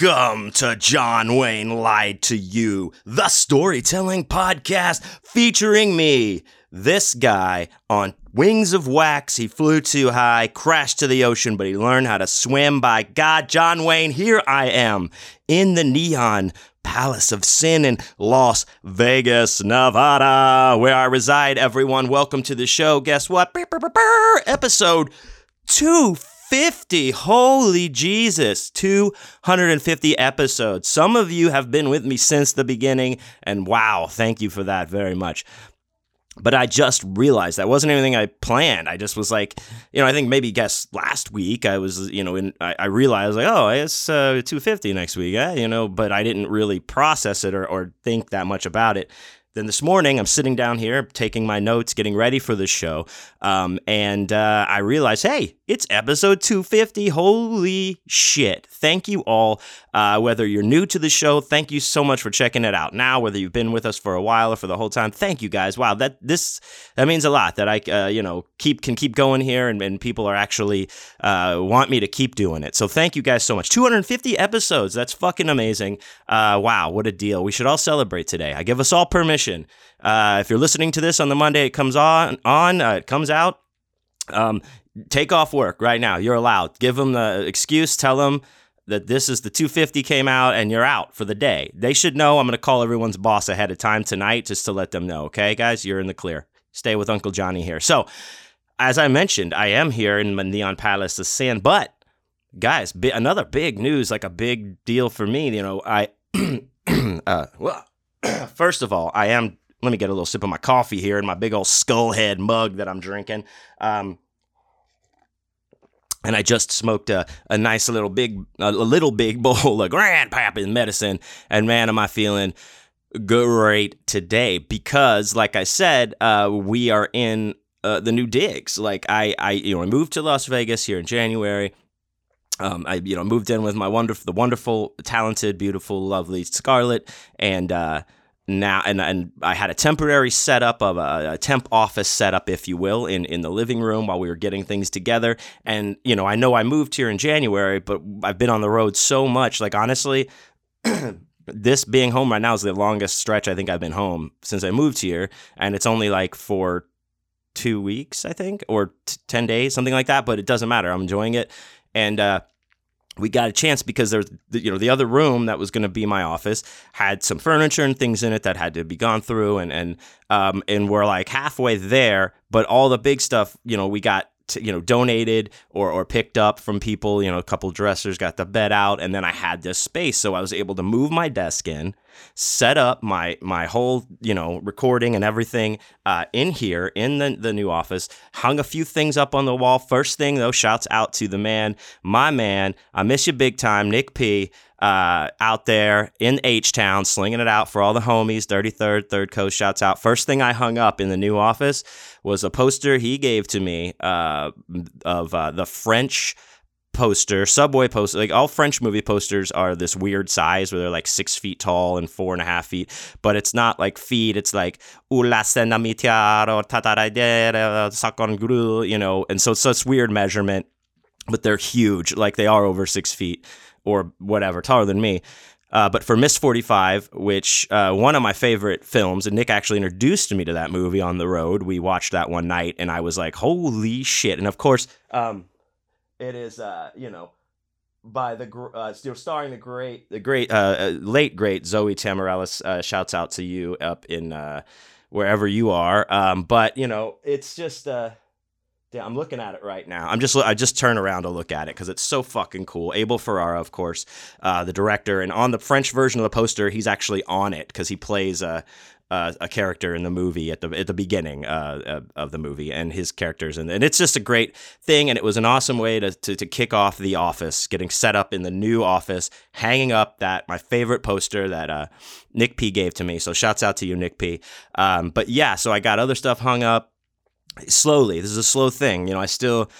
Welcome to John Wayne Lied to You, the storytelling podcast featuring me, this guy on wings of wax. He flew too high, crashed to the ocean, but he learned how to swim. By God, John Wayne, here I am in the neon palace of sin in Las Vegas, Nevada, where I reside. Everyone, welcome to the show. Guess what? Episode. Episode 250. Holy Jesus. 250 episodes. Some of you have been with me since the beginning, and wow, thank you for that very much. But I just realized that wasn't anything I planned. I just was like, you know, I think maybe guess last week I was, you know, in, I, I realized like, oh, it's uh, 250 next week, eh? you know, but I didn't really process it or, or think that much about it. Then this morning, I'm sitting down here taking my notes, getting ready for the show, um, and uh, I realized, hey, it's episode 250. Holy shit. Thank you all. Uh, whether you're new to the show, thank you so much for checking it out now. Whether you've been with us for a while or for the whole time, thank you guys. Wow, that this that means a lot that I uh, you know keep can keep going here and, and people are actually uh, want me to keep doing it. So thank you guys so much. 250 episodes. That's fucking amazing. Uh, wow, what a deal. We should all celebrate today. I give us all permission. Uh, if you're listening to this on the Monday, it comes on on uh, it comes out. Um, take off work right now. You're allowed. Give them the excuse. Tell them that this is the 250 came out and you're out for the day. They should know. I'm going to call everyone's boss ahead of time tonight just to let them know. Okay, guys, you're in the clear. Stay with Uncle Johnny here. So, as I mentioned, I am here in my Neon Palace of Sin, but guys, bi- another big news, like a big deal for me. You know, I, uh, well, first of all, I am. Let me get a little sip of my coffee here in my big old skull head mug that I'm drinking. Um, and I just smoked a, a nice little big a little big bowl of grandpappy medicine, and man, am I feeling great today because, like I said, uh, we are in uh, the new digs. Like I, I, you know, I moved to Las Vegas here in January. Um, I, you know, moved in with my wonderful, the wonderful, talented, beautiful, lovely Scarlett, and uh, now and and I had a temporary setup of a, a, temp office setup, if you will, in in the living room while we were getting things together. And you know, I know I moved here in January, but I've been on the road so much. Like honestly. this being home right now is the longest stretch I think I've been home since I moved here, and it's only like for two weeks, I think, or t- ten days, something like that. But it doesn't matter. I'm enjoying it, and uh, we got a chance because there's you know the other room that was going to be my office had some furniture and things in it that had to be gone through and and um and we're like halfway there but all the big stuff you know we got to, you know donated or or picked up from people you know a couple dressers got the bed out and then I had this space so I was able to move my desk in set up my my whole you know recording and everything uh, in here in the, the new office hung a few things up on the wall first thing though shouts out to the man my man i miss you big time nick p uh, out there in H Town, slinging it out for all the homies. 33rd, Third Coast, shouts out. First thing I hung up in the new office was a poster he gave to me uh, of uh, the French poster, subway poster, like all French movie posters are this weird size where they're like six feet tall and four and a half feet, but it's not like feet. It's like you know, and so it's this weird measurement, but they're huge, like they are over six feet or whatever, taller than me. Uh, but for Miss 45, which uh, one of my favorite films, and Nick actually introduced me to that movie on the road. We watched that one night, and I was like, "Holy shit!" And of course, um, it is, uh, you know, by the uh, still starring the great, the great, uh, uh, late great Zoe Tamerlis. Uh, shouts out to you up in uh, wherever you are. Um, but you know, it's just. Uh, yeah, I'm looking at it right now. I'm just I just turn around to look at it because it's so fucking cool. Abel Ferrara, of course, uh, the director, and on the French version of the poster, he's actually on it because he plays a, a, a character in the movie at the at the beginning uh, of the movie, and his characters, and, and it's just a great thing, and it was an awesome way to, to to kick off the office, getting set up in the new office, hanging up that my favorite poster that uh, Nick P gave to me. So shouts out to you, Nick P. Um, but yeah, so I got other stuff hung up slowly. This is a slow thing. You know, I still,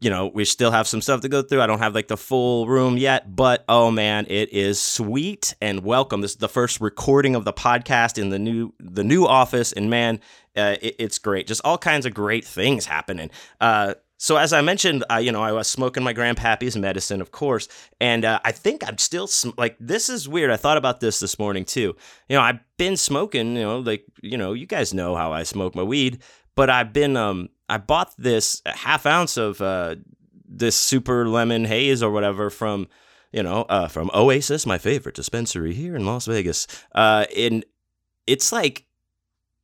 you know, we still have some stuff to go through. I don't have like the full room yet, but oh man, it is sweet and welcome. This is the first recording of the podcast in the new the new office, and man, uh, it, it's great. Just all kinds of great things happening. Uh, so as I mentioned, uh, you know, I was smoking my grandpappy's medicine, of course, and uh, I think I'm still sm- like this is weird. I thought about this this morning too. You know, I've been smoking. You know, like you know, you guys know how I smoke my weed, but I've been um, I bought this half ounce of uh, this super lemon haze or whatever from you know uh, from Oasis, my favorite dispensary here in Las Vegas. Uh, and it's like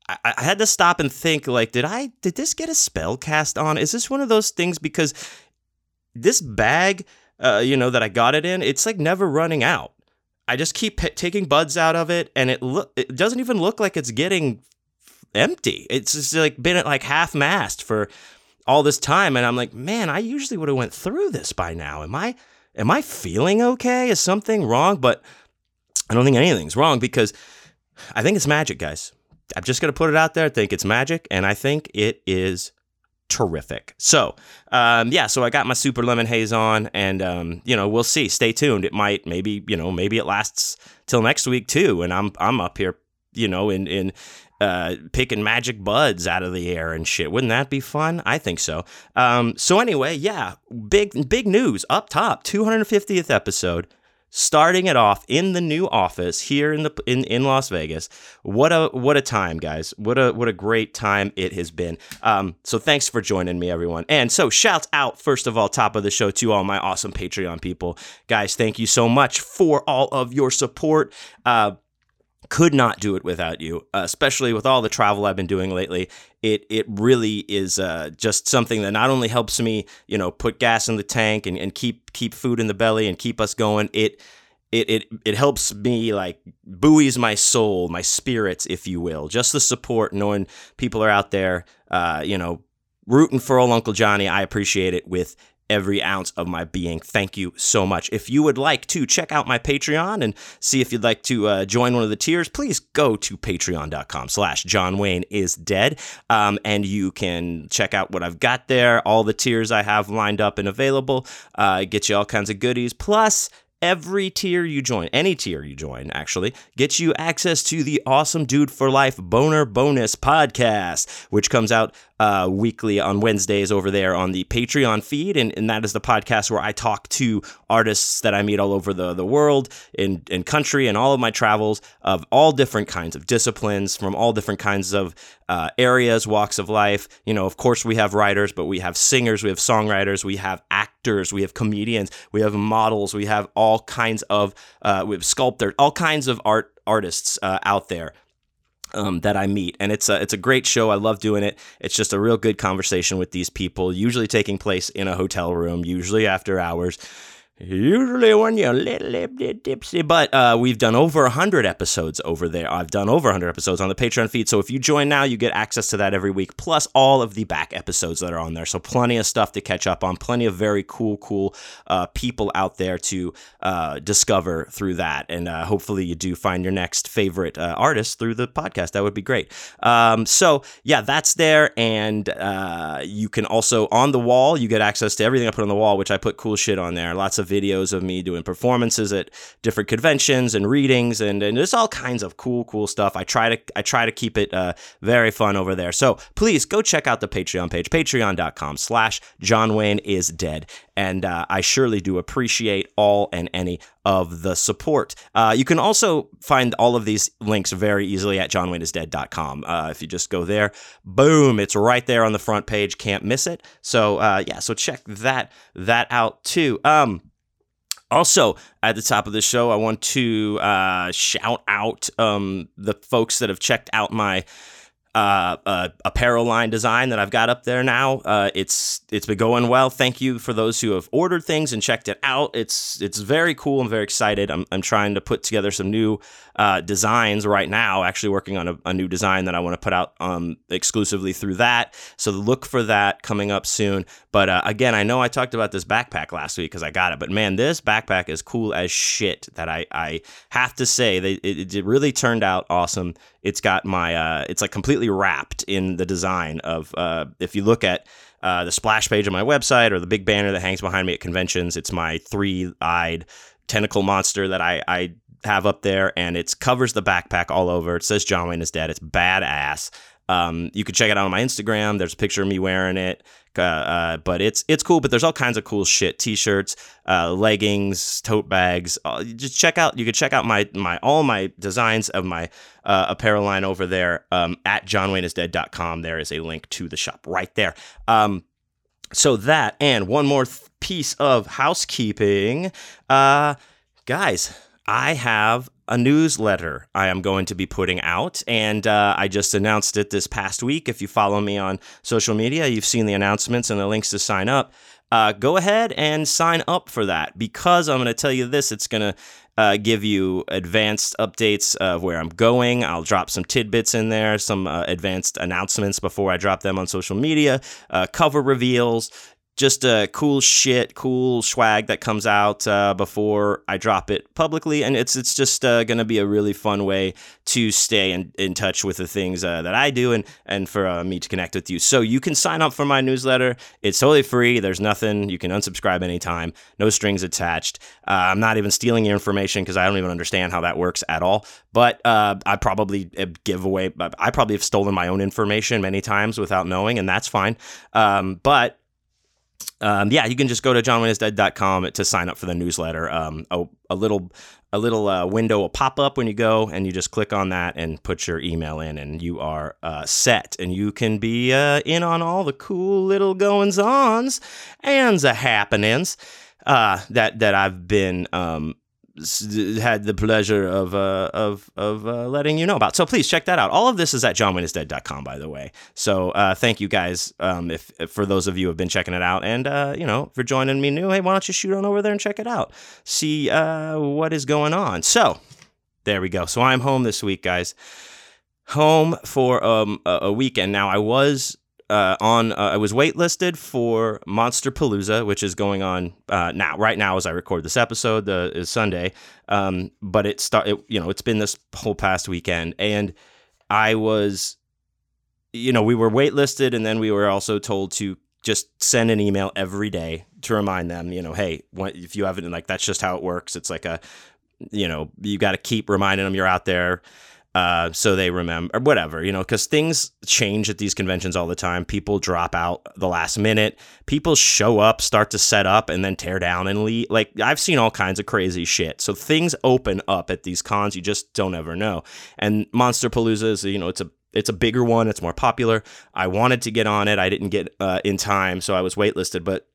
I, I had to stop and think like did i did this get a spell cast on? Is this one of those things? Because this bag uh, you know that i got it in it's like never running out. I just keep p- taking buds out of it and it look it doesn't even look like it's getting empty it's just like been at like half mast for all this time and i'm like man i usually would have went through this by now am i am i feeling okay is something wrong but i don't think anything's wrong because i think it's magic guys I'm just to put it out there. I think it's magic, and I think it is terrific. So, um, yeah, so I got my super lemon haze on, and um, you know, we'll see. Stay tuned. It might, maybe, you know, maybe it lasts till next week too, and I'm I'm up here, you know, in in uh, picking magic buds out of the air and shit. Wouldn't that be fun? I think so. Um, so anyway, yeah, big big news up top, 250th episode starting it off in the new office here in the in, in Las Vegas. What a what a time, guys! What a what a great time it has been. Um, so thanks for joining me, everyone. And so shouts out first of all, top of the show to all my awesome Patreon people, guys. Thank you so much for all of your support. Uh, could not do it without you, uh, especially with all the travel I've been doing lately. It it really is uh, just something that not only helps me, you know, put gas in the tank and, and keep keep food in the belly and keep us going. It it it it helps me like buoys my soul, my spirits, if you will. Just the support, knowing people are out there, uh, you know, rooting for old Uncle Johnny. I appreciate it with every ounce of my being. Thank you so much. If you would like to check out my Patreon and see if you'd like to uh, join one of the tiers, please go to patreon.com slash John Wayne is dead. Um, and you can check out what I've got there, all the tiers I have lined up and available, uh, get you all kinds of goodies. Plus, every tier you join, any tier you join, actually, gets you access to the Awesome Dude for Life Boner Bonus podcast, which comes out uh, weekly on Wednesdays over there on the Patreon feed. And, and that is the podcast where I talk to artists that I meet all over the, the world in, in country and all of my travels of all different kinds of disciplines from all different kinds of uh, areas, walks of life. You know, of course, we have writers, but we have singers, we have songwriters, we have actors, we have comedians, we have models, we have all kinds of, uh, we have sculptors, all kinds of art artists uh, out there um, that I meet, and it's a it's a great show. I love doing it. It's just a real good conversation with these people, usually taking place in a hotel room, usually after hours. Usually when you're a little bit tipsy, but uh, we've done over 100 episodes over there. I've done over 100 episodes on the Patreon feed. So if you join now, you get access to that every week, plus all of the back episodes that are on there. So plenty of stuff to catch up on, plenty of very cool, cool uh, people out there to uh, discover through that. And uh, hopefully you do find your next favorite uh, artist through the podcast. That would be great. Um, so yeah, that's there. And uh, you can also, on the wall, you get access to everything I put on the wall, which I put cool shit on there. Lots of of videos of me doing performances at different conventions and readings and, and there's all kinds of cool cool stuff i try to i try to keep it uh, very fun over there so please go check out the patreon page patreon.com slash john wayne is dead and uh, i surely do appreciate all and any of the support. Uh, you can also find all of these links very easily at johnwayneisdead.com. Uh, if you just go there, boom, it's right there on the front page. Can't miss it. So uh, yeah, so check that that out too. Um, also, at the top of the show, I want to uh, shout out um, the folks that have checked out my uh, uh, apparel line design that I've got up there now. Uh, it's it's been going well. Thank you for those who have ordered things and checked it out. It's it's very cool. I'm very excited. I'm, I'm trying to put together some new uh, designs right now. Actually, working on a, a new design that I want to put out um, exclusively through that. So look for that coming up soon. But uh, again, I know I talked about this backpack last week because I got it. But man, this backpack is cool as shit. That I I have to say, they, it, it really turned out awesome. It's got my uh, it's like completely wrapped in the design of uh, if you look at uh, the splash page of my website or the big banner that hangs behind me at conventions, it's my three-eyed tentacle monster that I, I have up there, and it covers the backpack all over. It says John Wayne is dead. It's badass. Um, you can check it out on my Instagram. There's a picture of me wearing it. Uh, uh, but it's it's cool. But there's all kinds of cool shit: t-shirts, uh, leggings, tote bags. Uh, just check out. You can check out my my all my designs of my uh, apparel line over there um, at johnwayneisdead.com. There is a link to the shop right there. Um, so that and one more th- piece of housekeeping, uh, guys. I have a newsletter I am going to be putting out, and uh, I just announced it this past week. If you follow me on social media, you've seen the announcements and the links to sign up. Uh, go ahead and sign up for that because I'm going to tell you this. It's going to uh, give you advanced updates of where I'm going. I'll drop some tidbits in there, some uh, advanced announcements before I drop them on social media, uh, cover reveals, just uh, cool shit, cool swag that comes out uh, before I drop it publicly, and it's it's just uh, gonna be a really fun way to stay in, in touch with the things uh, that I do and and for uh, me to connect with you. So you can sign up for my newsletter. It's totally free. There's nothing. You can unsubscribe anytime. No strings attached. Uh, I'm not even stealing your information because I don't even understand how that works at all. But I probably give away. I probably have stolen my own information many times without knowing, and that's fine. Um, but um, yeah, you can just go to johnwayneisdead.com to sign up for the newsletter. Um, a, a little a little uh, window will pop up when you go, and you just click on that and put your email in, and you are uh, set. And you can be uh, in on all the cool little goings ons and the happenings uh, that that I've been um, had the pleasure of uh, of of uh, letting you know about. So please check that out. All of this is at johnwayneisdead.com, by the way. So uh, thank you guys um, if, if, for those of you who have been checking it out, and uh, you know for joining me new. Hey, why don't you shoot on over there and check it out? See uh, what is going on. So there we go. So I'm home this week, guys. Home for um, a weekend. Now I was uh, on uh, I was waitlisted for Monsterpalooza, which is going on uh, now right now as I record this episode. The is Sunday, um, but it start it, you know it's been this whole past weekend, and I was, you know, we were waitlisted, and then we were also told to just send an email every day to remind them, you know, hey, if you haven't like that's just how it works. It's like a, you know, you got to keep reminding them you're out there uh, so they remember or whatever, you know, because things change at these conventions all the time. People drop out the last minute. People show up, start to set up, and then tear down and leave. Like I've seen all kinds of crazy shit. So things open up at these cons. You just don't ever know. And Monsterpalooza is, you know, it's a it's a bigger one. It's more popular. I wanted to get on it. I didn't get uh, in time, so I was waitlisted. But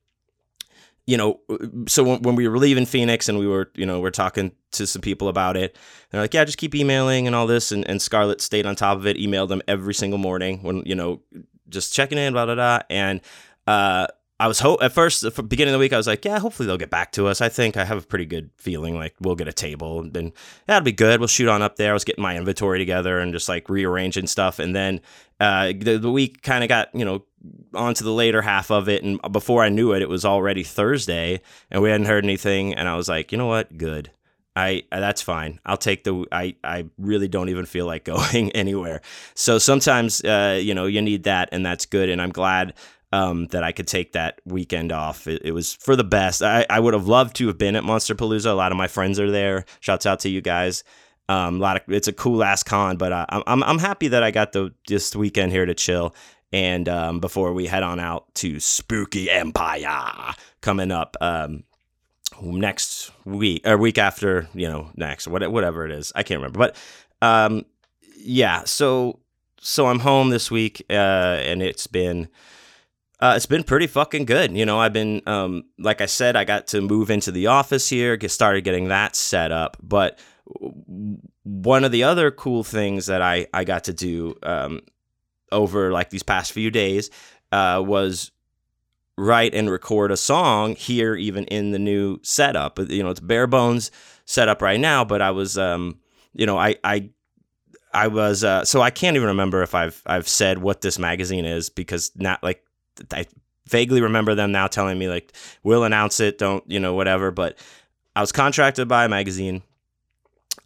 you know, so when, when we were leaving Phoenix and we were, you know, we're talking to some people about it, they're like, yeah, just keep emailing and all this. And, and Scarlett stayed on top of it, emailed them every single morning when, you know, just checking in, blah, blah, blah. And, uh, I was hope at first, the beginning of the week, I was like, yeah, hopefully they'll get back to us. I think I have a pretty good feeling like we'll get a table and then that'll be good. We'll shoot on up there. I was getting my inventory together and just like rearranging stuff. And then uh, the, the week kind of got, you know, onto the later half of it. And before I knew it, it was already Thursday and we hadn't heard anything. And I was like, you know what? Good. I that's fine. I'll take the. I I really don't even feel like going anywhere. So sometimes, uh, you know, you need that, and that's good. And I'm glad um, that I could take that weekend off. It, it, was for the best. I, I would have loved to have been at Monsterpalooza. A lot of my friends are there. Shouts out to you guys. Um, a lot of it's a cool ass con, but uh, I'm I'm happy that I got the this weekend here to chill. And um, before we head on out to Spooky Empire coming up um, next week or week after, you know, next whatever it is, I can't remember. But um, yeah, so so I'm home this week, uh, and it's been uh, it's been pretty fucking good. You know, I've been, um, like I said, I got to move into the office here, get started getting that set up. But one of the other cool things that I, I got to do um, over like these past few days uh, was write and record a song here, even in the new setup. You know, it's bare bones setup right now, but I was, um, you know, I, I I was uh, so I can't even remember if I've I've said what this magazine is because not like I vaguely remember them now telling me like we'll announce it, don't you know whatever. But I was contracted by a magazine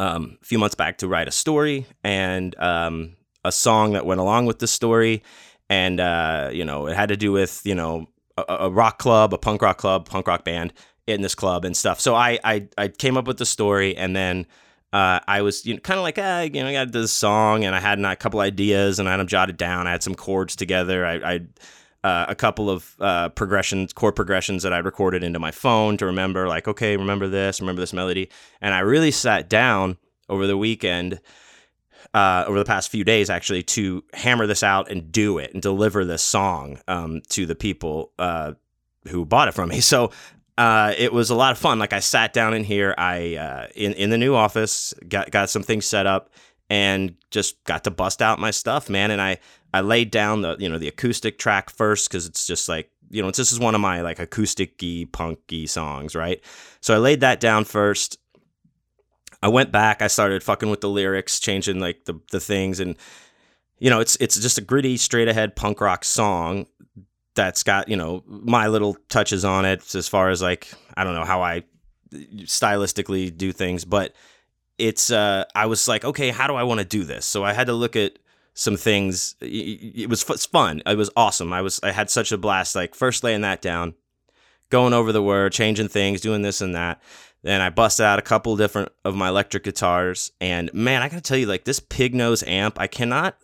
um, a few months back to write a story and um, a song that went along with the story, and uh, you know it had to do with you know a, a, rock club, a punk rock club, punk rock band in this club and stuff. So I I, I came up with the story and then uh, I was you know, kind of like, ah, you know, I got this song and I had a couple ideas and I had them jotted down. I had some chords together. I, I uh, a couple of uh, progressions, chord progressions that I recorded into my phone to remember, like, okay, remember this, remember this melody. And I really sat down over the weekend, uh, over the past few days, actually, to hammer this out and do it and deliver this song um, to the people uh, who bought it from me. So uh, it was a lot of fun. Like I sat down in here, I uh, in in the new office, got got some things set up, and just got to bust out my stuff, man. And I I laid down the you know the acoustic track first because it's just like you know this is one of my like acousticy punky songs, right? So I laid that down first. I went back. I started fucking with the lyrics, changing like the the things, and you know it's it's just a gritty, straight ahead punk rock song that's got you know my little touches on it as far as like I don't know how I stylistically do things, but it's uh I was like, okay, how do I want to do this? So I had to look at some things. It was fun. It was awesome. I was I had such a blast. Like first laying that down, going over the word, changing things, doing this and that. Then I busted out a couple different of my electric guitars, and man, I gotta tell you, like this pig nose amp, I cannot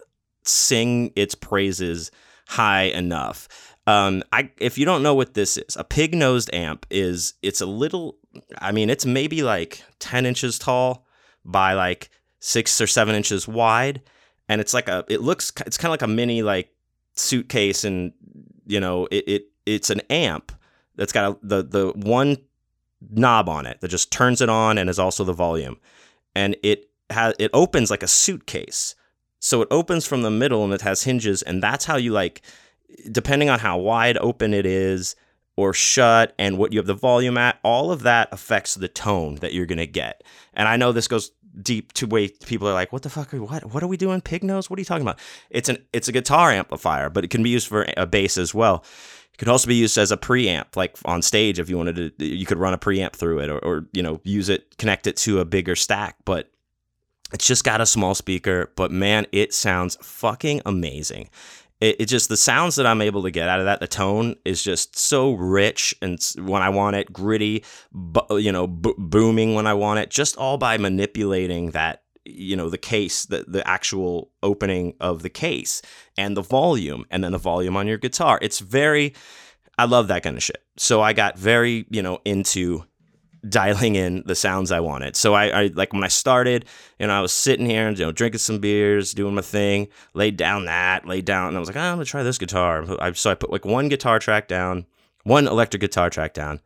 sing its praises high enough. Um, I if you don't know what this is, a pig nosed amp is it's a little. I mean, it's maybe like ten inches tall by like six or seven inches wide, and it's like a. It looks. It's kind of like a mini like suitcase, and you know, it, it it's an amp that's got a, the the one knob on it that just turns it on and is also the volume, and it has it opens like a suitcase. So it opens from the middle and it has hinges, and that's how you like depending on how wide open it is or shut and what you have the volume at, all of that affects the tone that you're going to get. And I know this goes deep to way people are like, what the fuck are what what are we doing? Pig nose? What are you talking about? It's an it's a guitar amplifier, but it can be used for a bass as well. It could also be used as a preamp, like on stage if you wanted to you could run a preamp through it or, or you know, use it, connect it to a bigger stack. But it's just got a small speaker, but man, it sounds fucking amazing it, it, just the sounds that I'm able to get out of that, the tone is just so rich and when I want it, gritty, you know, b- booming when I want it, just all by manipulating that, you know, the case, the the actual opening of the case and the volume, and then the volume on your guitar. It's very, I love that kind of shit. So I got very, you know, into dialing in the sounds I wanted. So I, I like when I started, you know, I was sitting here and you know drinking some beers, doing my thing, laid down that, laid down, and I was like, oh, I'm gonna try this guitar. I, so I put like one guitar track down, one electric guitar track down,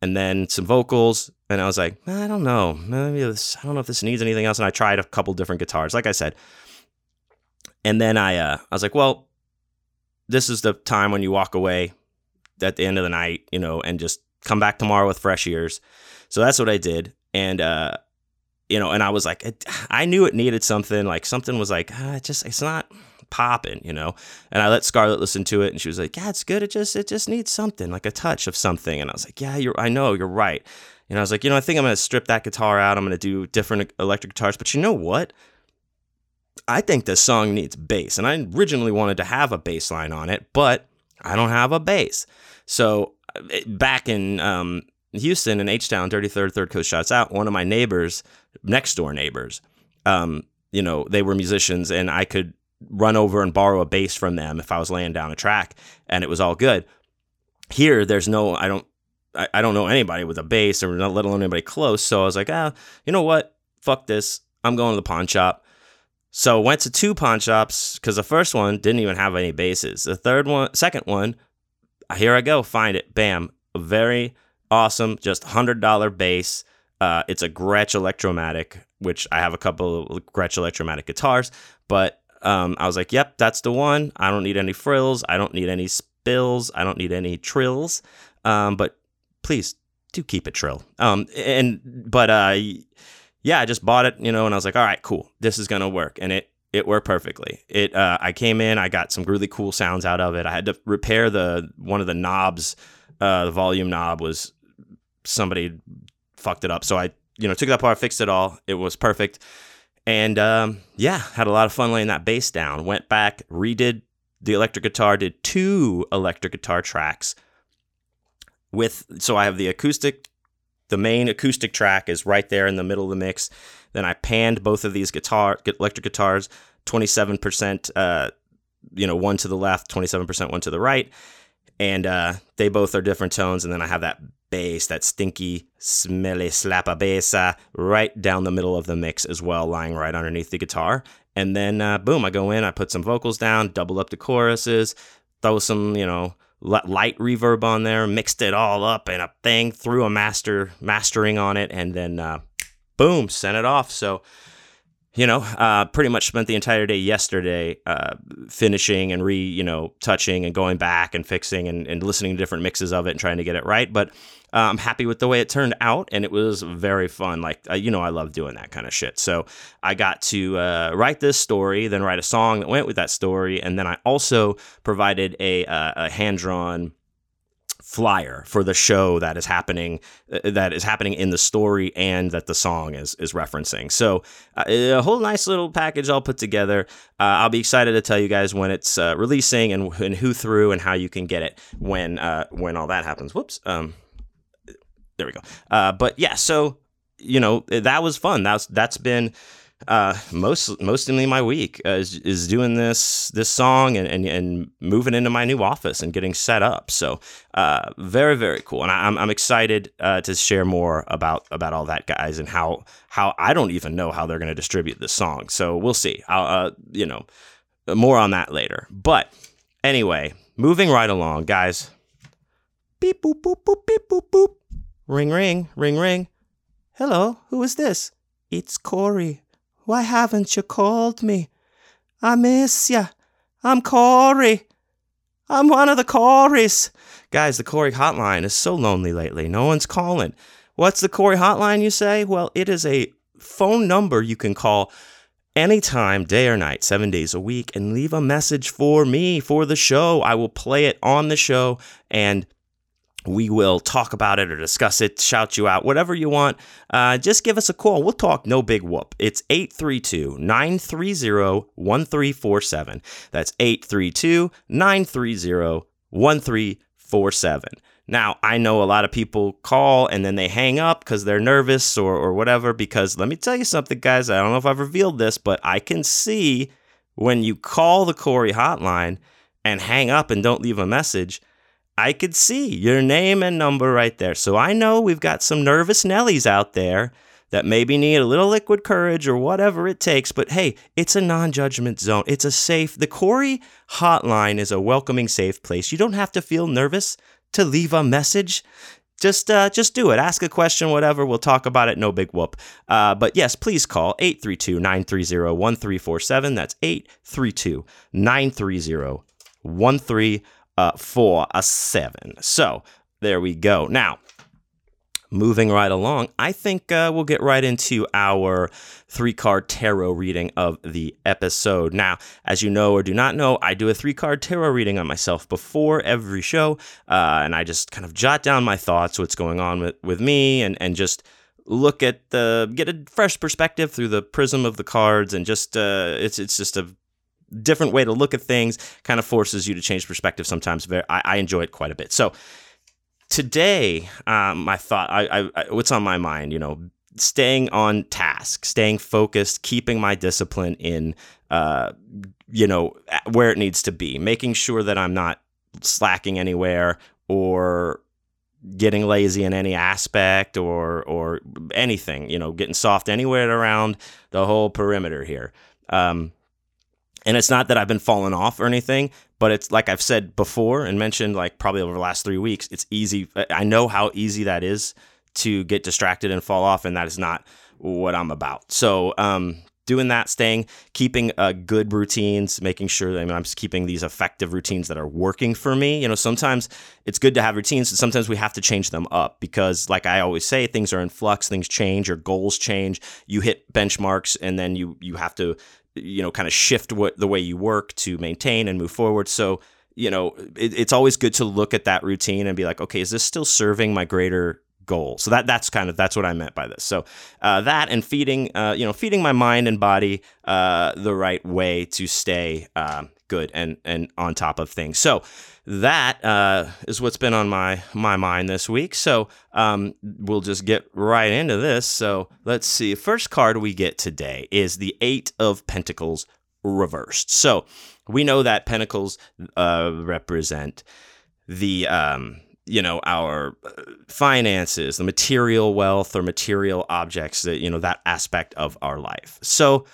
and then some vocals. And I was like, I don't know, maybe this, I don't know if this needs anything else. And I tried a couple different guitars, like I said. And then I, uh, I was like, well, this is the time when you walk away at the end of the night, you know, and just come back tomorrow with fresh ears. So that's what I did. And, uh, you know, and I was like, it, I knew it needed something. Like something was like, ah, it just, it's not popping, you know. And I let Scarlett listen to it, and she was like, "Yeah, it's good. It just, it just needs something, like a touch of something." And I was like, "Yeah, you're, I know, you're right." And I was like, you know, I think I'm gonna strip that guitar out. I'm gonna do different electric guitars. But you know what? I think this song needs bass, and I originally wanted to have a bass line on it, but I don't have a bass. So back in um, Houston in H Town, 33rd, Third Coast Shots Out, one of my neighbors, next door neighbors, um, you know, they were musicians and I could run over and borrow a bass from them if I was laying down a track and it was all good. Here, there's no, I don't, I, I don't know anybody with a bass or not let alone anybody close. So I was like, ah, you know what? Fuck this. I'm going to the pawn shop. So went to two pawn shops because the first one didn't even have any basses. The third one, second one, here I go, find it. Bam. Very awesome, just $100 bass. Uh, it's a Gretsch Electromatic, which I have a couple of Gretsch Electromatic guitars, but um, I was like, yep, that's the one. I don't need any frills. I don't need any spills. I don't need any trills. Um, but please do keep it trill. Um, and, but, uh, yeah, I just bought it, you know, and I was like, all right, cool. This is going to work. And it, it worked perfectly. It, uh, I came in, I got some really cool sounds out of it. I had to repair the, one of the knobs, uh, the volume knob was somebody fucked it up. So I, you know, took that apart, fixed it all. It was perfect. And um, yeah, had a lot of fun laying that bass down. Went back, redid the electric guitar, did two electric guitar tracks with, so I have the acoustic the main acoustic track is right there in the middle of the mix. Then I panned both of these guitar electric guitars, 27%, uh, you know, one to the left, 27%, one to the right. And uh, they both are different tones. And then I have that bass, that stinky, smelly slappa bass uh, right down the middle of the mix as well, lying right underneath the guitar. And then, uh, boom, I go in, I put some vocals down, double up the choruses, throw some, you know, light reverb on there, mixed it all up in a thing, threw a master mastering on it, and then uh, boom, sent it off. So you know, uh, pretty much spent the entire day yesterday uh, finishing and re, you know, touching and going back and fixing and, and listening to different mixes of it and trying to get it right. But uh, I'm happy with the way it turned out, and it was very fun. Like, uh, you know, I love doing that kind of shit. So I got to uh, write this story, then write a song that went with that story, and then I also provided a, uh, a hand drawn flyer for the show that is happening uh, that is happening in the story and that the song is is referencing. So uh, a whole nice little package all put together. Uh, I'll be excited to tell you guys when it's uh, releasing and, and who through and how you can get it when uh, when all that happens. Whoops. Um, there we go. Uh, but yeah, so you know that was fun. That's that's been uh, most mostly my week uh, is, is doing this this song and, and, and moving into my new office and getting set up. So uh, very very cool, and I, am I'm excited uh, to share more about about all that guys and how how I don't even know how they're going to distribute this song. So we'll see. I'll uh, you know more on that later. But anyway, moving right along, guys. Beep boop boop boop beep boop boop. Ring ring ring ring. Hello, who is this? It's Corey. Why haven't you called me? I miss ya. I'm Corey. I'm one of the Corys. Guys, the Corey hotline is so lonely lately. No one's calling. What's the Corey hotline, you say? Well, it is a phone number you can call anytime, day or night, seven days a week, and leave a message for me for the show. I will play it on the show and we will talk about it or discuss it, shout you out, whatever you want. Uh, just give us a call. We'll talk no big whoop. It's 832 930 1347. That's 832 930 1347. Now, I know a lot of people call and then they hang up because they're nervous or, or whatever. Because let me tell you something, guys. I don't know if I've revealed this, but I can see when you call the Corey hotline and hang up and don't leave a message I could see your name and number right there. So I know we've got some nervous Nellies out there that maybe need a little liquid courage or whatever it takes. But hey, it's a non judgment zone. It's a safe, the Corey hotline is a welcoming, safe place. You don't have to feel nervous to leave a message. Just, uh, just do it. Ask a question, whatever. We'll talk about it. No big whoop. Uh, but yes, please call 832 930 1347. That's 832 930 1347 uh, for a seven. So there we go. Now, moving right along, I think uh, we'll get right into our three card tarot reading of the episode. Now, as you know or do not know, I do a three card tarot reading on myself before every show, uh, and I just kind of jot down my thoughts, what's going on with, with me, and, and just look at the get a fresh perspective through the prism of the cards and just uh, it's it's just a different way to look at things kind of forces you to change perspective sometimes. I, I enjoy it quite a bit. So today, um, I thought, I, I, what's on my mind, you know, staying on task, staying focused, keeping my discipline in, uh, you know, where it needs to be, making sure that I'm not slacking anywhere or getting lazy in any aspect or or anything, you know, getting soft anywhere around the whole perimeter here. Um, and it's not that I've been falling off or anything, but it's like I've said before and mentioned like probably over the last three weeks, it's easy. I know how easy that is to get distracted and fall off, and that is not what I'm about. So, um, doing that, staying, keeping uh, good routines, making sure that I mean, I'm keeping these effective routines that are working for me. You know, sometimes it's good to have routines, and sometimes we have to change them up because, like I always say, things are in flux, things change, your goals change. You hit benchmarks, and then you you have to you know kind of shift what the way you work to maintain and move forward. So you know it, it's always good to look at that routine and be like okay is this still serving my greater goal? So that that's kind of that's what i meant by this. So uh, that and feeding uh, you know feeding my mind and body uh, the right way to stay um, good and and on top of things. So that uh, is what's been on my my mind this week. So um, we'll just get right into this. So let's see. First card we get today is the Eight of Pentacles reversed. So we know that Pentacles uh, represent the um, you know our finances, the material wealth or material objects that you know that aspect of our life. So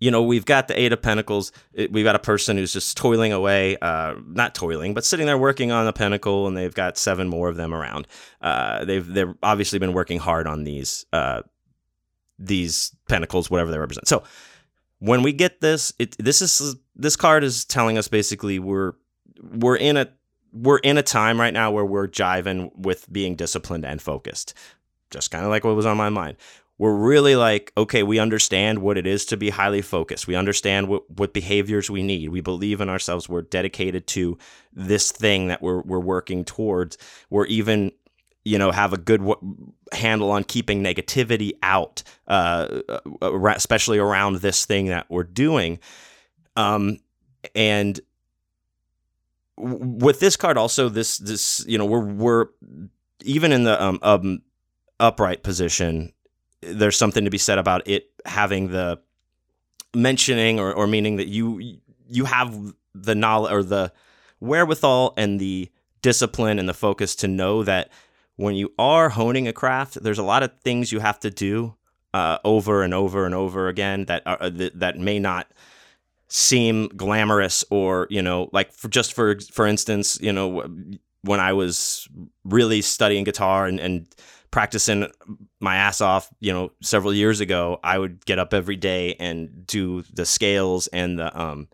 you know, we've got the Eight of Pentacles. We've got a person who's just toiling away, uh, not toiling, but sitting there working on the Pentacle, and they've got seven more of them around. Uh, they've they've obviously been working hard on these uh, these Pentacles, whatever they represent. So when we get this, it, this is this card is telling us basically we're we're in a we're in a time right now where we're jiving with being disciplined and focused. Just kind of like what was on my mind we're really like, okay, we understand what it is to be highly focused. We understand what, what behaviors we need. We believe in ourselves. We're dedicated to this thing that we're, we're working towards. We're even, you know, have a good w- handle on keeping negativity out, uh, uh especially around this thing that we're doing. Um, and with this card also this this you know we're we're even in the um, um upright position there's something to be said about it having the mentioning or, or meaning that you you have the knowledge or the wherewithal and the discipline and the focus to know that when you are honing a craft, there's a lot of things you have to do uh, over and over and over again that are, uh, that, that may not seem glamorous or you know like for just for for instance you know when I was really studying guitar and, and practicing my ass off, you know, several years ago, I would get up every day and do the scales and the um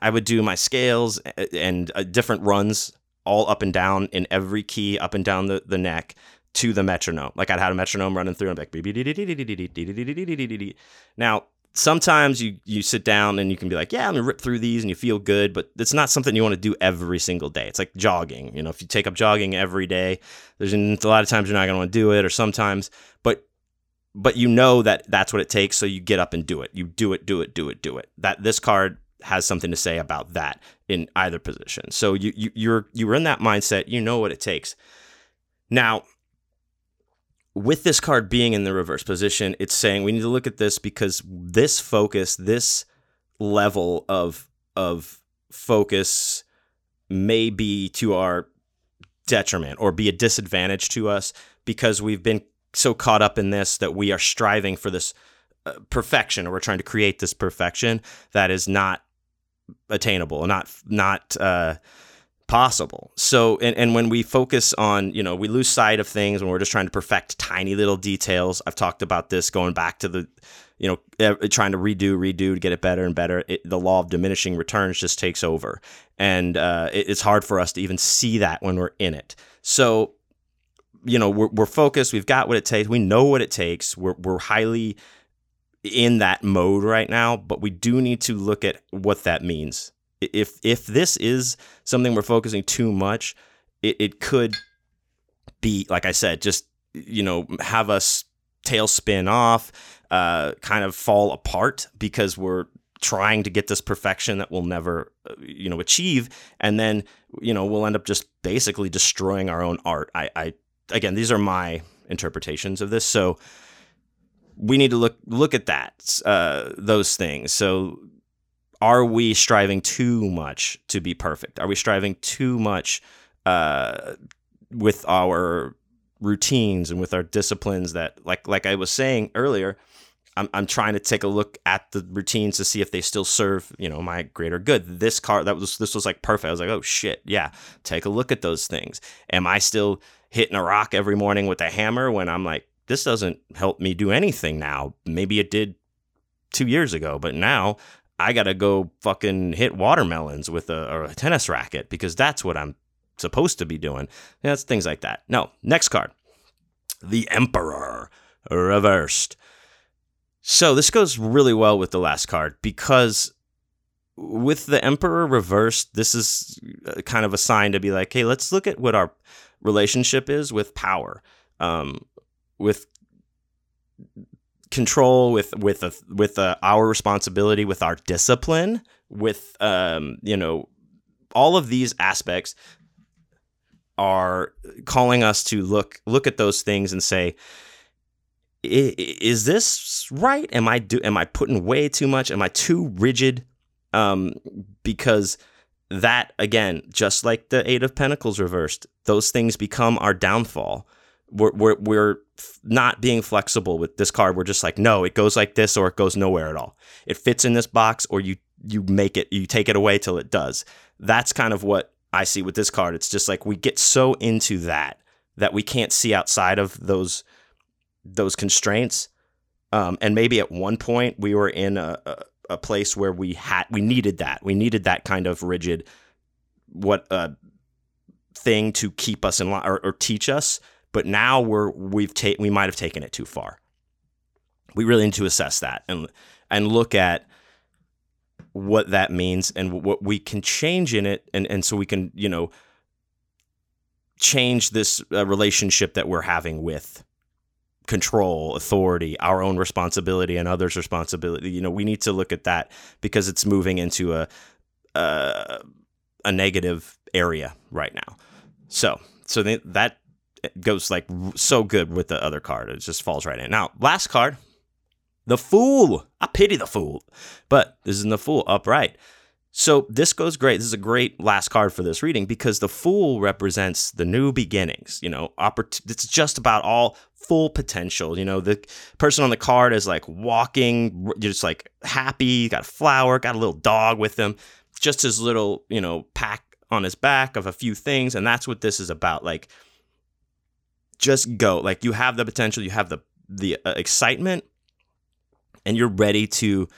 I would do my scales and uh, different runs all up and down in every key up and down the, the neck to the metronome. Like I'd had a metronome running through and like now sometimes you you sit down and you can be like, yeah, I'm gonna rip through these and you feel good, but it's not something you want to do every single day. It's like jogging. You know, if you take up jogging every day, there's a lot of times you're not gonna want to do it, or sometimes, but but you know that that's what it takes, so you get up and do it. You do it, do it, do it, do it. That this card has something to say about that in either position. So you, you you're you're in that mindset. You know what it takes. Now, with this card being in the reverse position, it's saying we need to look at this because this focus, this level of of focus may be to our detriment or be a disadvantage to us because we've been so caught up in this that we are striving for this uh, perfection or we're trying to create this perfection that is not attainable not not uh, possible. So, and, and when we focus on, you know, we lose sight of things when we're just trying to perfect tiny little details. I've talked about this going back to the, you know, trying to redo, redo to get it better and better. It, the law of diminishing returns just takes over. And uh, it, it's hard for us to even see that when we're in it. So, you know, we're, we're focused. We've got what it takes. We know what it takes. We're, we're highly in that mode right now, but we do need to look at what that means if if this is something we're focusing too much, it, it could be like I said, just you know, have us tail spin off, uh, kind of fall apart because we're trying to get this perfection that we'll never, uh, you know, achieve, and then you know we'll end up just basically destroying our own art. I, I again, these are my interpretations of this, so we need to look look at that uh, those things. So are we striving too much to be perfect? Are we striving too much uh, with our routines and with our disciplines that like like I was saying earlier, I'm, I'm trying to take a look at the routines to see if they still serve, you know, my greater good. This car that was this was like perfect. I was like, oh shit, yeah. Take a look at those things. Am I still hitting a rock every morning with a hammer when I'm like, this doesn't help me do anything now? Maybe it did two years ago, but now I gotta go fucking hit watermelons with a, a tennis racket because that's what I'm supposed to be doing. That's things like that. No, next card. The Emperor reversed. So this goes really well with the last card because with the Emperor reversed, this is uh, kind of a sign to be like, hey, let's look at what our relationship is with power, um, with control with with a, with a, our responsibility with our discipline with um, you know all of these aspects are calling us to look look at those things and say is this right? Am i do am i putting way too much? Am i too rigid? Um because that again just like the 8 of pentacles reversed those things become our downfall we're, we're, we're not being flexible with this card. We're just like, no, it goes like this or it goes nowhere at all. It fits in this box or you you make it you take it away till it does. That's kind of what I see with this card. It's just like we get so into that that we can't see outside of those those constraints. Um, and maybe at one point we were in a, a, a place where we had we needed that. We needed that kind of rigid what uh, thing to keep us in line or, or teach us but now we're we've taken we might have taken it too far. We really need to assess that and and look at what that means and what we can change in it and and so we can you know change this uh, relationship that we're having with control, authority, our own responsibility, and others' responsibility. You know, we need to look at that because it's moving into a a, a negative area right now. So, so that goes like so good with the other card. It just falls right in. Now, last card, the Fool. I pity the Fool, but this isn't the Fool upright. So this goes great. This is a great last card for this reading because the Fool represents the new beginnings. You know, it's just about all full potential. You know, the person on the card is like walking, just like happy, got a flower, got a little dog with him, just his little, you know, pack on his back of a few things. And that's what this is about. Like, just go. Like you have the potential, you have the the uh, excitement, and you're ready to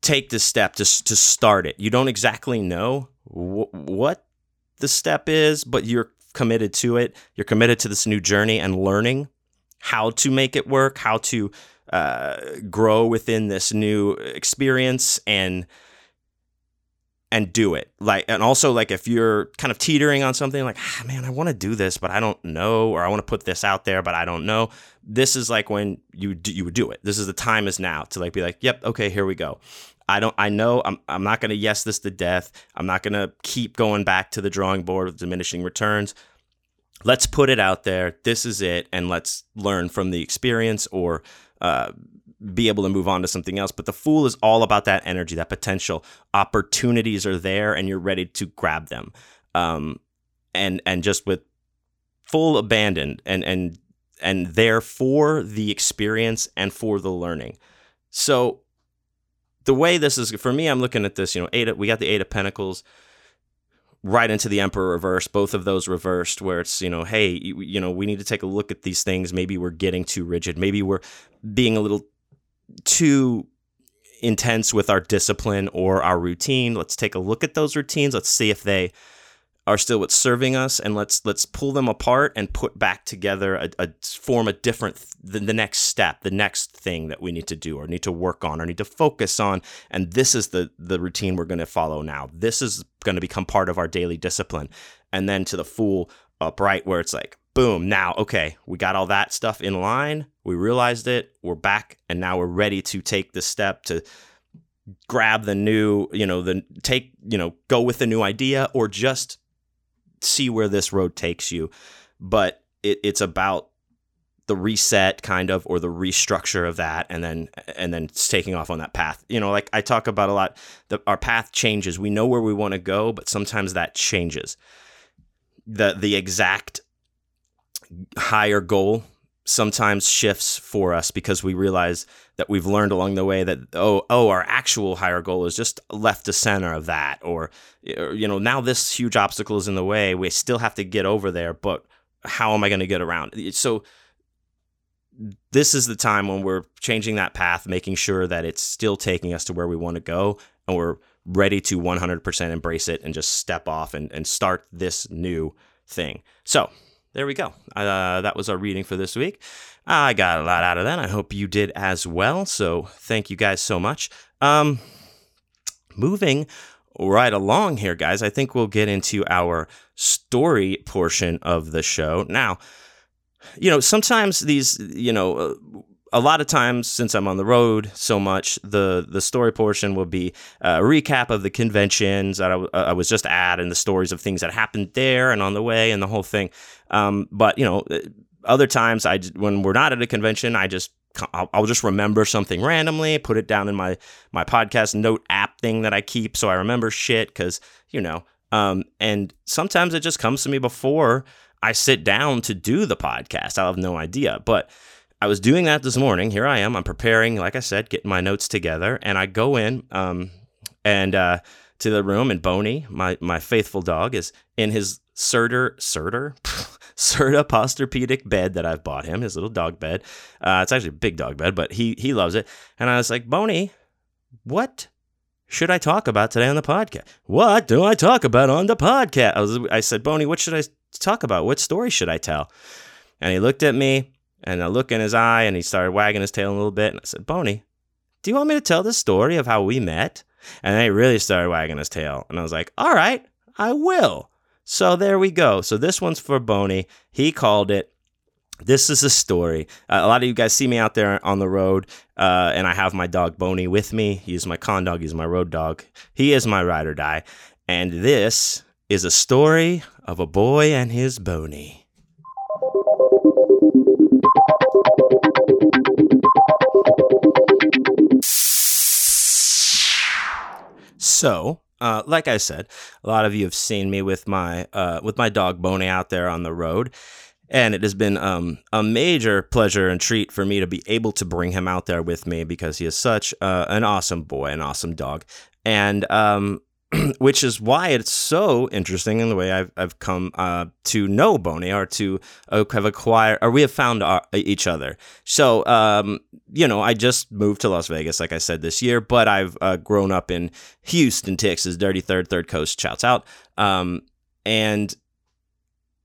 take the step to to start it. You don't exactly know wh- what the step is, but you're committed to it. You're committed to this new journey and learning how to make it work, how to uh, grow within this new experience, and and do it. Like, and also like if you're kind of teetering on something, like, ah, man, I want to do this, but I don't know, or I want to put this out there, but I don't know. This is like when you do, you would do it. This is the time is now to like be like, yep, okay, here we go. I don't. I know. I'm. I'm not going to yes this to death. I'm not going to keep going back to the drawing board with diminishing returns. Let's put it out there. This is it, and let's learn from the experience or uh, be able to move on to something else. But the fool is all about that energy, that potential. Opportunities are there, and you're ready to grab them. Um, and and just with full abandon and and and there for the experience and for the learning. So the way this is for me, I'm looking at this. You know, eight. We got the eight of Pentacles right into the emperor reverse both of those reversed where it's you know hey you, you, know we need to take a look at these things maybe we're getting too rigid maybe we're being a little too intense with our discipline or our routine. Let's take a look at those routines. Let's see if they are still what's serving us, and let's let's pull them apart and put back together a, a form a different the, the next step, the next thing that we need to do or need to work on or need to focus on. And this is the the routine we're going to follow now. This is going to become part of our daily discipline. And then to the fool upright, where it's like, boom, now, okay, we got all that stuff in line. We realized it. We're back. And now we're ready to take the step to grab the new, you know, the take, you know, go with the new idea or just see where this road takes you. But it, it's about the reset kind of or the restructure of that and then and then taking off on that path you know like i talk about a lot that our path changes we know where we want to go but sometimes that changes the the exact higher goal sometimes shifts for us because we realize that we've learned along the way that oh oh our actual higher goal is just left to center of that or you know now this huge obstacle is in the way. We still have to get over there but how am i going to get around? So this is the time when we're changing that path making sure that it's still taking us to where we want to go and we're ready to 100% embrace it and just step off and, and start this new thing. So there we go. Uh, that was our reading for this week. I got a lot out of that. I hope you did as well. So thank you guys so much. Um, moving right along here, guys, I think we'll get into our story portion of the show. Now, you know, sometimes these, you know, uh, a lot of times since I'm on the road so much, the the story portion will be a recap of the conventions that I, I was just at and the stories of things that happened there and on the way and the whole thing. Um, but you know, other times I when we're not at a convention, I just I'll, I'll, just remember something randomly, put it down in my my podcast note app thing that I keep so I remember shit because you know. Um, and sometimes it just comes to me before I sit down to do the podcast. I'll have no idea, but I was doing that this morning. Here I am. I'm preparing, like I said, getting my notes together, and I go in um, and uh, to the room, and Boney, my my faithful dog, is in his Serta Serta Serta Posturepedic bed that I've bought him, his little dog bed. Uh, it's actually a big dog bed, but he he loves it. And I was like, Boney, what should I talk about today on the podcast? What do I talk about on the podcast? I was I said, Boney, what should I talk about? What story should I tell? And he looked at me and I look in his eye and he started wagging his tail a little bit. And I said, Boney, do you want me to tell the story of how we met? And then he really started wagging his tail. And I was like, all right, I will. So there we go. So this one's for Boney. He called it. This is a story. Uh, a lot of you guys see me out there on the road, uh, and I have my dog Boney with me. He's my con dog. He's my road dog. He is my ride or die. And this is a story of a boy and his Boney. So, uh, like I said, a lot of you have seen me with my uh, with my dog Boney out there on the road, and it has been um, a major pleasure and treat for me to be able to bring him out there with me because he is such uh, an awesome boy, an awesome dog, and um, which is why it's so interesting in the way I've, I've come uh, to know Boney or to uh, have acquired, or we have found our, each other. So, um, you know, I just moved to Las Vegas, like I said, this year, but I've uh, grown up in Houston, Texas, Dirty Third, Third Coast, shouts out. Um, and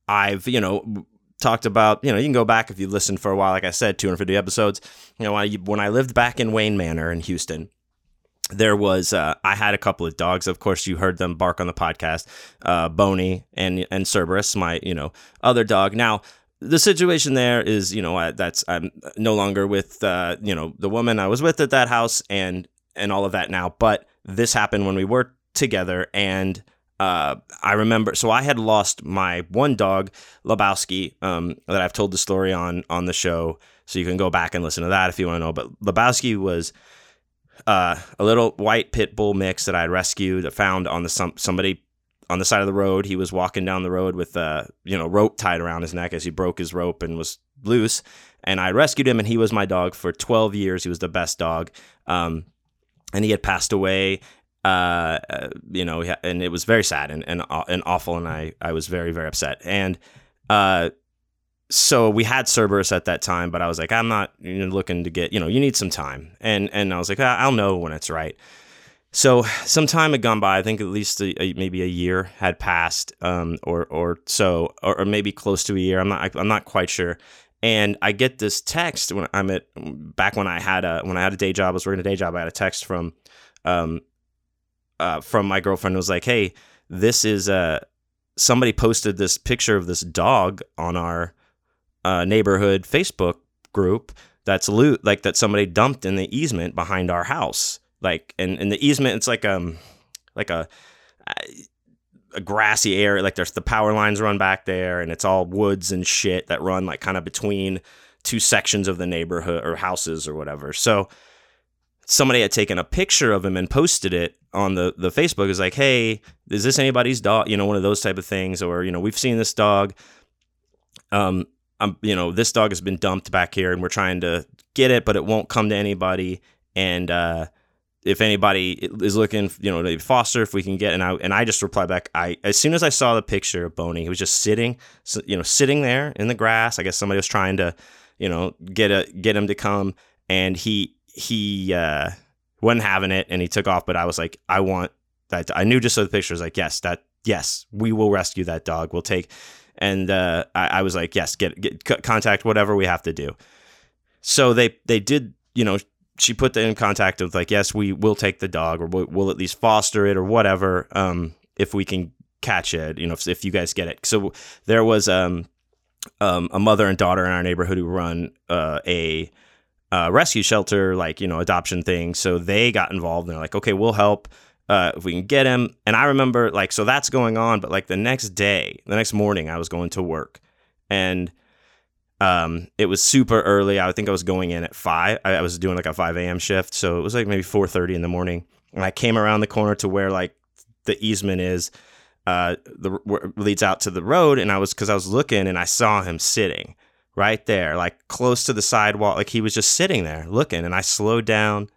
I've, you know, talked about, you know, you can go back if you listened for a while, like I said, 250 episodes. You know, I, when I lived back in Wayne Manor in Houston, there was uh, I had a couple of dogs. Of course, you heard them bark on the podcast. Uh, Boney and and Cerberus, my you know other dog. Now the situation there is you know I, that's I'm no longer with uh, you know the woman I was with at that house and and all of that now. But this happened when we were together and. Uh, I remember, so I had lost my one dog, Lebowski, um, that I've told the story on on the show. So you can go back and listen to that if you want to know. But Lebowski was uh, a little white pit bull mix that I rescued, that found on the some, somebody on the side of the road. He was walking down the road with a uh, you know rope tied around his neck as he broke his rope and was loose. And I rescued him, and he was my dog for 12 years. He was the best dog, um, and he had passed away. Uh, uh you know, and it was very sad and and, and awful, and I I was very very upset. And uh, so we had Cerberus at that time, but I was like, I'm not looking to get, you know, you need some time. And and I was like, I'll know when it's right. So some time had gone by. I think at least a, a, maybe a year had passed, um, or or so, or, or, maybe close to a year. I'm not I'm not quite sure. And I get this text when I'm at back when I had a when I had a day job. I was working a day job. I had a text from, um, uh, from my girlfriend. It was like, hey, this is uh somebody posted this picture of this dog on our uh, neighborhood Facebook group that's loot like that somebody dumped in the easement behind our house. Like and, and the easement it's like um like a a grassy area like there's the power lines run back there and it's all woods and shit that run like kind of between two sections of the neighborhood or houses or whatever. So somebody had taken a picture of him and posted it on the the Facebook. Is like, hey, is this anybody's dog? You know, one of those type of things, or you know, we've seen this dog. Um, I'm, you know, this dog has been dumped back here and we're trying to get it, but it won't come to anybody. And, uh, if anybody is looking, you know, to foster, if we can get, and I and I just replied back. I as soon as I saw the picture of Boney, he was just sitting, you know, sitting there in the grass. I guess somebody was trying to, you know, get a get him to come, and he he uh, wasn't having it, and he took off. But I was like, I want that. I knew just so the picture was like, yes, that yes, we will rescue that dog. We'll take and uh, I, I, was like, yes, get, get contact whatever we have to do. So they they did, you know, she put them in contact with like, yes, we will take the dog, or we'll, we'll at least foster it, or whatever, um, if we can catch it, you know, if, if you guys get it. So there was um, um, a mother and daughter in our neighborhood who run uh, a uh, rescue shelter, like you know, adoption thing. So they got involved and they're like, okay, we'll help uh, if we can get him. And I remember like, so that's going on, but like the next day, the next morning, I was going to work, and um, it was super early. I think I was going in at five. I, I was doing like a five a.m. shift, so it was like maybe four thirty in the morning. And I came around the corner to where like the easement is, uh, the leads out to the road, and I was because I was looking and I saw him sitting right there, like close to the sidewalk, like he was just sitting there looking. And I slowed down,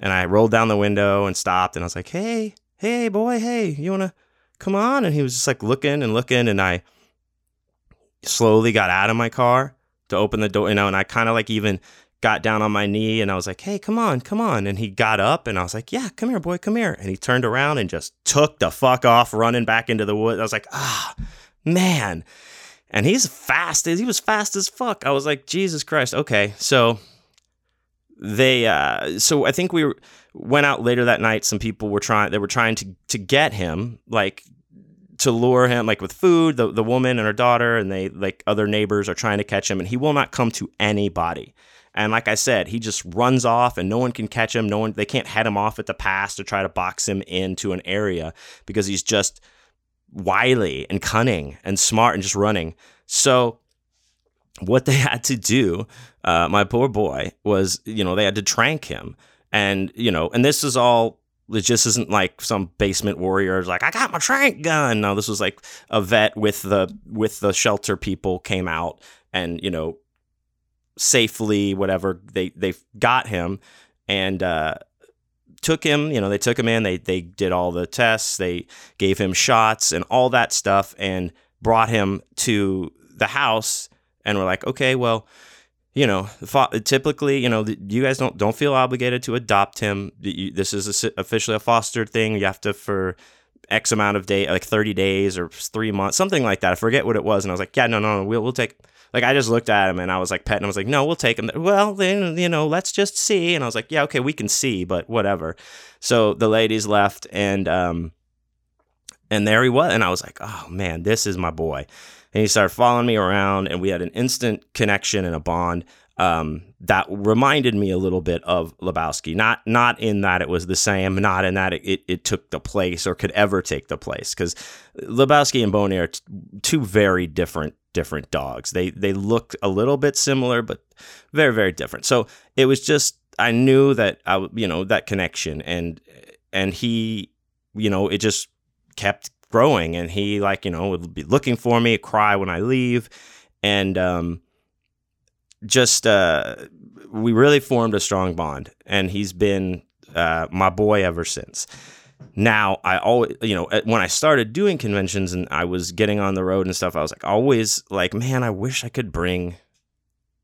and I rolled down the window and stopped, and I was like, "Hey, hey, boy, hey, you wanna come on?" And he was just like looking and looking, and I slowly got out of my car to open the door, you know, and I kind of like even got down on my knee and I was like, hey, come on, come on. And he got up and I was like, yeah, come here, boy, come here. And he turned around and just took the fuck off running back into the woods. I was like, ah, man. And he's fast. as He was fast as fuck. I was like, Jesus Christ. Okay. So they, uh, so I think we went out later that night. Some people were trying, they were trying to, to get him, like, to lure him like with food. The, the woman and her daughter and they like other neighbors are trying to catch him and he will not come to anybody. And like i said he just runs off and no one can catch him. No one they can't head him off at the pass to try to box him into an area because he's just wily and cunning and smart and just running. So what they had to do uh, my poor boy was you know they had to trank him and you know and this is all it just isn't like some basement warrior like I got my trank gun. No, this was like a vet with the with the shelter people came out and you know safely whatever they they got him and uh, took him. You know they took him in. They they did all the tests. They gave him shots and all that stuff and brought him to the house and we're like okay well you know, typically, you know, you guys don't don't feel obligated to adopt him. This is a, officially a fostered thing. You have to for X amount of day, like thirty days or three months, something like that. I forget what it was, and I was like, yeah, no, no, no we'll we'll take. Like I just looked at him and I was like petting. I was like, no, we'll take him. Well, then you know, let's just see. And I was like, yeah, okay, we can see, but whatever. So the ladies left, and um, and there he was, and I was like, oh man, this is my boy and he started following me around and we had an instant connection and a bond um, that reminded me a little bit of Lebowski. Not not in that it was the same, not in that it, it, it took the place or could ever take the place, because Lebowski and Boney are t- two very different different dogs. They they look a little bit similar, but very very different. So it was just I knew that I you know that connection and and he you know it just kept growing and he like you know would be looking for me cry when i leave and um, just uh, we really formed a strong bond and he's been uh, my boy ever since. Now i always you know when i started doing conventions and i was getting on the road and stuff i was like always like man i wish i could bring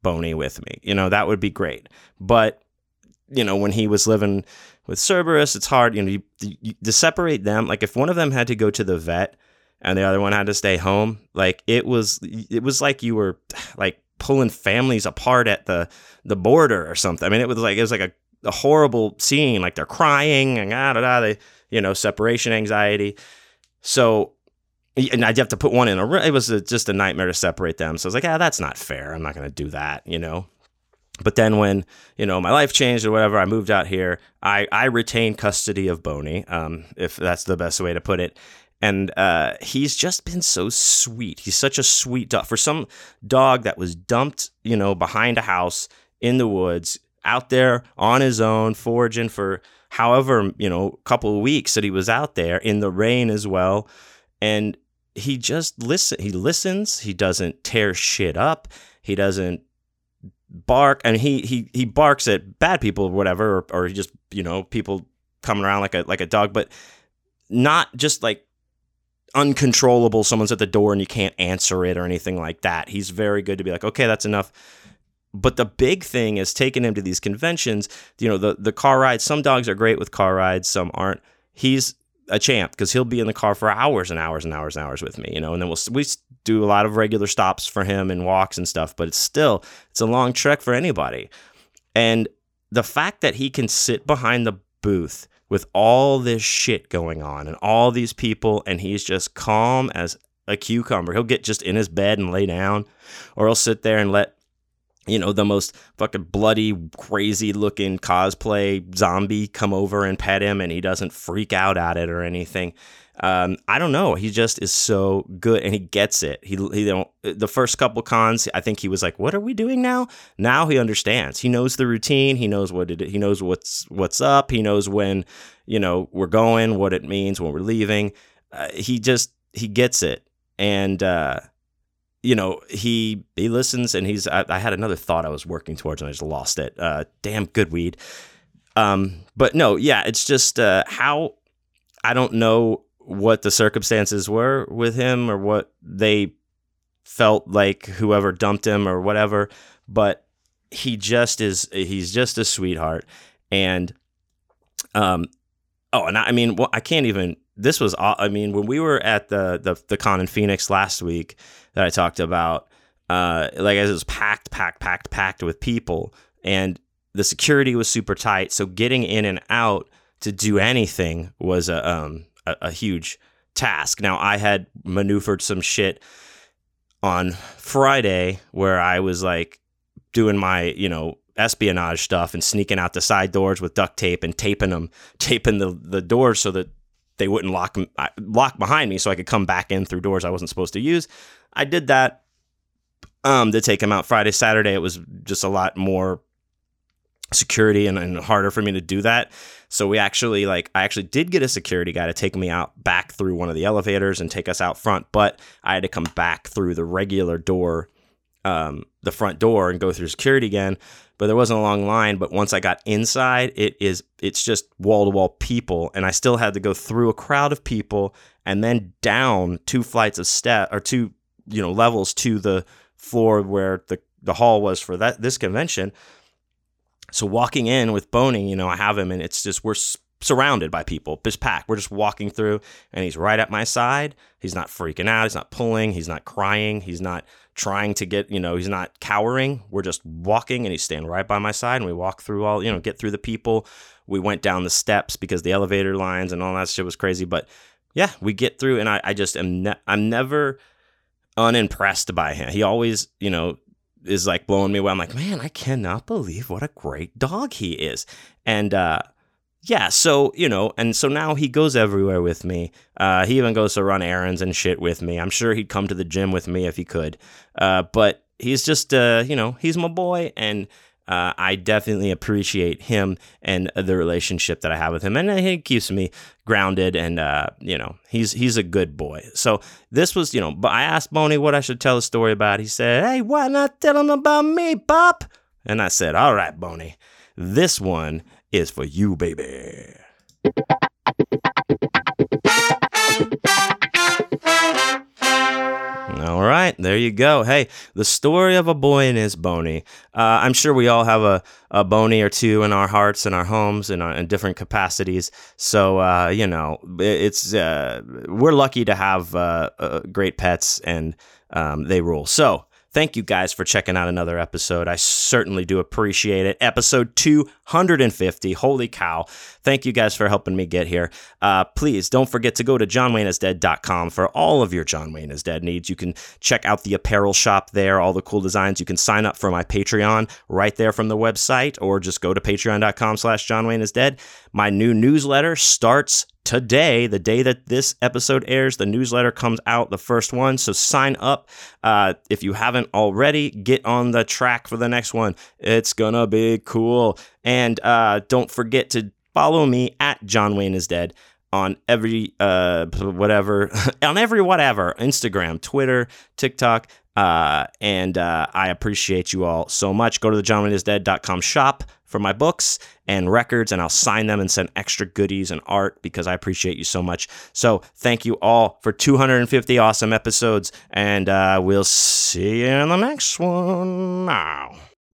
boney with me you know that would be great. But you know when he was living with Cerberus, it's hard, you know, you, you, to separate them. Like if one of them had to go to the vet and the other one had to stay home, like it was, it was like you were like pulling families apart at the the border or something. I mean, it was like it was like a, a horrible scene. Like they're crying and ah da da. They, you know, separation anxiety. So and I'd have to put one in a. It was a, just a nightmare to separate them. So I was like, ah, that's not fair. I'm not going to do that. You know. But then when, you know, my life changed or whatever, I moved out here, I, I retained custody of Boney, um, if that's the best way to put it. And uh, he's just been so sweet. He's such a sweet dog. For some dog that was dumped, you know, behind a house in the woods, out there on his own, foraging for however, you know, a couple of weeks that he was out there in the rain as well. And he just listen he listens, he doesn't tear shit up. He doesn't bark and he he he barks at bad people or whatever or, or just you know people coming around like a like a dog but not just like uncontrollable someone's at the door and you can't answer it or anything like that. He's very good to be like okay that's enough. But the big thing is taking him to these conventions. You know the the car rides some dogs are great with car rides some aren't. He's a champ because he'll be in the car for hours and hours and hours and hours with me, you know, and then we'll we do a lot of regular stops for him and walks and stuff, but it's still it's a long trek for anybody. And the fact that he can sit behind the booth with all this shit going on and all these people and he's just calm as a cucumber. He'll get just in his bed and lay down or he'll sit there and let you know, the most fucking bloody, crazy looking cosplay zombie come over and pet him and he doesn't freak out at it or anything. Um, I don't know. He just is so good and he gets it. He, he don't, the first couple cons, I think he was like, what are we doing now? Now he understands. He knows the routine. He knows what it, he knows what's, what's up. He knows when, you know, we're going, what it means when we're leaving. Uh, he just, he gets it. And, uh, you know, he he listens and he's. I, I, had another thought I was working towards and I just lost it. Uh, damn good weed. Um, but no, yeah, it's just uh, how I don't know what the circumstances were with him or what they felt like whoever dumped him or whatever, but he just is. He's just a sweetheart, and um, oh, and I, I mean, well, I can't even. This was. I mean, when we were at the the the con in Phoenix last week that I talked about, uh, like it was packed, packed, packed, packed with people, and the security was super tight. So getting in and out to do anything was a um a, a huge task. Now I had maneuvered some shit on Friday where I was like doing my you know espionage stuff and sneaking out the side doors with duct tape and taping them, taping the the doors so that they wouldn't lock lock behind me, so I could come back in through doors I wasn't supposed to use. I did that um, to take him out Friday, Saturday. It was just a lot more security and, and, harder for me to do that. So we actually like I actually did get a security guy to take me out back through one of the elevators and take us out front, but I had to come back through the regular door, um, the front door and go through security again. But there wasn't a long line. But once I got inside, it is it's just wall to wall people, and I still had to go through a crowd of people and then down two flights of step or two you know levels to the floor where the the hall was for that this convention. So walking in with Boney, you know, I have him, and it's just we're surrounded by people, just packed. We're just walking through, and he's right at my side. He's not freaking out. He's not pulling. He's not crying. He's not trying to get, you know, he's not cowering. We're just walking, and he's standing right by my side, and we walk through all, you know, get through the people. We went down the steps because the elevator lines and all that shit was crazy, but yeah, we get through, and I, I just am, ne- I'm never unimpressed by him. He always, you know, is like blowing me away. I'm like, man, I cannot believe what a great dog he is. And uh, yeah, so you know, and so now he goes everywhere with me. Uh, he even goes to run errands and shit with me. I'm sure he'd come to the gym with me if he could. Uh, but he's just, uh, you know, he's my boy, and uh, I definitely appreciate him and the relationship that I have with him, and he keeps me grounded. And uh, you know, he's he's a good boy. So this was, you know, but I asked Boney what I should tell a story about. He said, "Hey, why not tell him about me, Pop?" And I said, "All right, Boney, this one is for you, baby." All right, there you go. Hey, the story of a boy and his Boney. Uh, I'm sure we all have a, a bony or two in our hearts and our homes in, in different capacities. So, uh, you know, it's uh, we're lucky to have uh, uh, great pets and um, they rule. So, Thank you guys for checking out another episode. I certainly do appreciate it. Episode 250. Holy cow. Thank you guys for helping me get here. Uh, please don't forget to go to johnwayneisdead.com for all of your John Wayne is Dead needs. You can check out the apparel shop there, all the cool designs. You can sign up for my Patreon right there from the website, or just go to patreon.com slash John Wayne is Dead. My new newsletter starts today, the day that this episode airs, the newsletter comes out, the first one. So sign up. Uh, if you haven't already, get on the track for the next one. It's gonna be cool. And uh, don't forget to follow me at John Wayne is Dead on every uh whatever on every whatever Instagram, Twitter, TikTok. Uh, and uh, I appreciate you all so much. Go to the johnwayneisdead.com shop for my books and records, and I'll sign them and send extra goodies and art because I appreciate you so much. So thank you all for 250 awesome episodes, and uh, we'll see you in the next one now.